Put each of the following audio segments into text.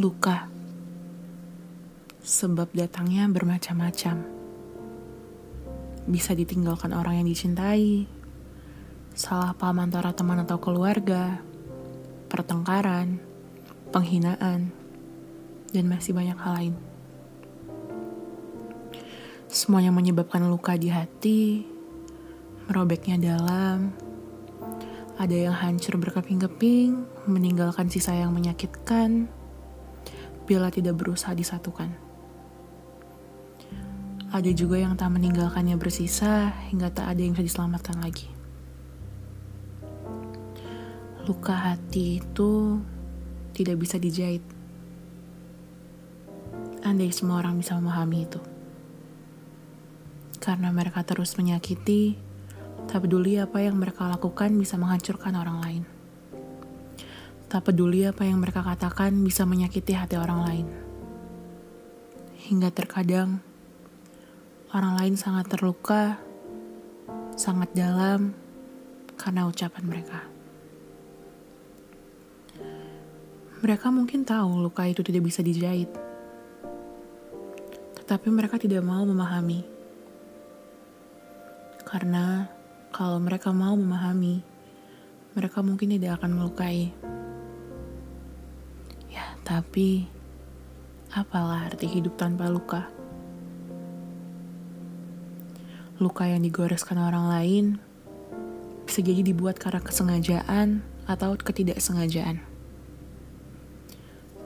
Luka. Sebab datangnya bermacam-macam. Bisa ditinggalkan orang yang dicintai, salah paham antara teman atau keluarga, pertengkaran, penghinaan, dan masih banyak hal lain. Semuanya menyebabkan luka di hati, merobeknya dalam, ada yang hancur berkeping-keping, meninggalkan sisa yang menyakitkan, bila tidak berusaha disatukan. Ada juga yang tak meninggalkannya bersisa, hingga tak ada yang bisa diselamatkan lagi. Luka hati itu tidak bisa dijahit. Andai semua orang bisa memahami itu. Karena mereka terus menyakiti, tak peduli apa yang mereka lakukan bisa menghancurkan orang lain. Tak peduli apa yang mereka katakan bisa menyakiti hati orang lain. Hingga terkadang, orang lain sangat terluka, sangat dalam, karena ucapan mereka. Mereka mungkin tahu luka itu tidak bisa dijahit, tetapi mereka tidak mau memahami. Karena kalau mereka mau memahami, mereka mungkin tidak akan melukai. Tapi apalah arti hidup tanpa luka? Luka yang digoreskan orang lain bisa jadi dibuat karena kesengajaan atau ketidaksengajaan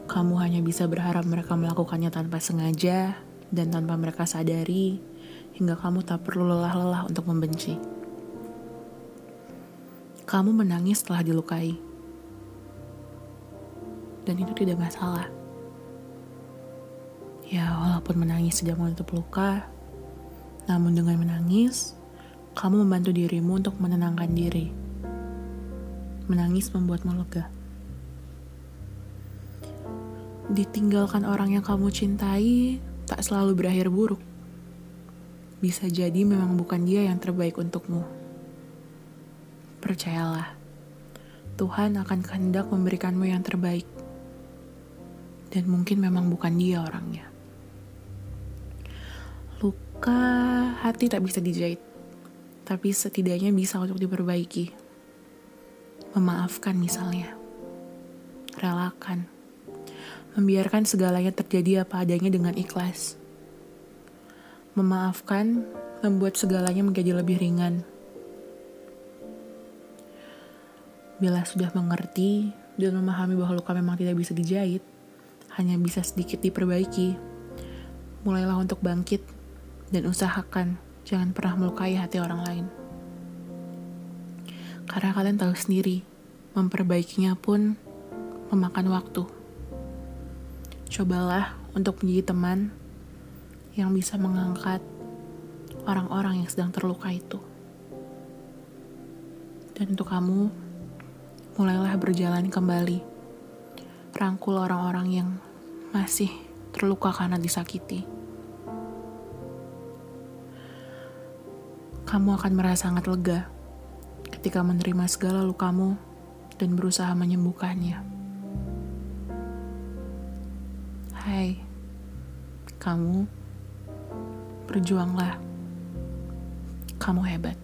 kamu hanya bisa berharap mereka melakukannya tanpa sengaja dan tanpa mereka sadari, hingga kamu tak perlu lelah-lelah untuk membenci. Kamu menangis setelah dilukai, dan itu tidak masalah. Ya, walaupun menangis tidak menutup luka, namun dengan menangis, kamu membantu dirimu untuk menenangkan diri. Menangis membuatmu lega ditinggalkan orang yang kamu cintai tak selalu berakhir buruk. Bisa jadi memang bukan dia yang terbaik untukmu. Percayalah, Tuhan akan kehendak memberikanmu yang terbaik. Dan mungkin memang bukan dia orangnya. Luka hati tak bisa dijahit, tapi setidaknya bisa untuk diperbaiki. Memaafkan misalnya. Relakan membiarkan segalanya terjadi apa adanya dengan ikhlas. Memaafkan membuat segalanya menjadi lebih ringan. Bila sudah mengerti dan memahami bahwa luka memang tidak bisa dijahit, hanya bisa sedikit diperbaiki, mulailah untuk bangkit dan usahakan jangan pernah melukai hati orang lain. Karena kalian tahu sendiri, memperbaikinya pun memakan waktu cobalah untuk menjadi teman yang bisa mengangkat orang-orang yang sedang terluka itu. Dan untuk kamu, mulailah berjalan kembali. Rangkul orang-orang yang masih terluka karena disakiti. Kamu akan merasa sangat lega ketika menerima segala lukamu dan berusaha menyembuhkannya. Hai, kamu berjuanglah. Kamu hebat.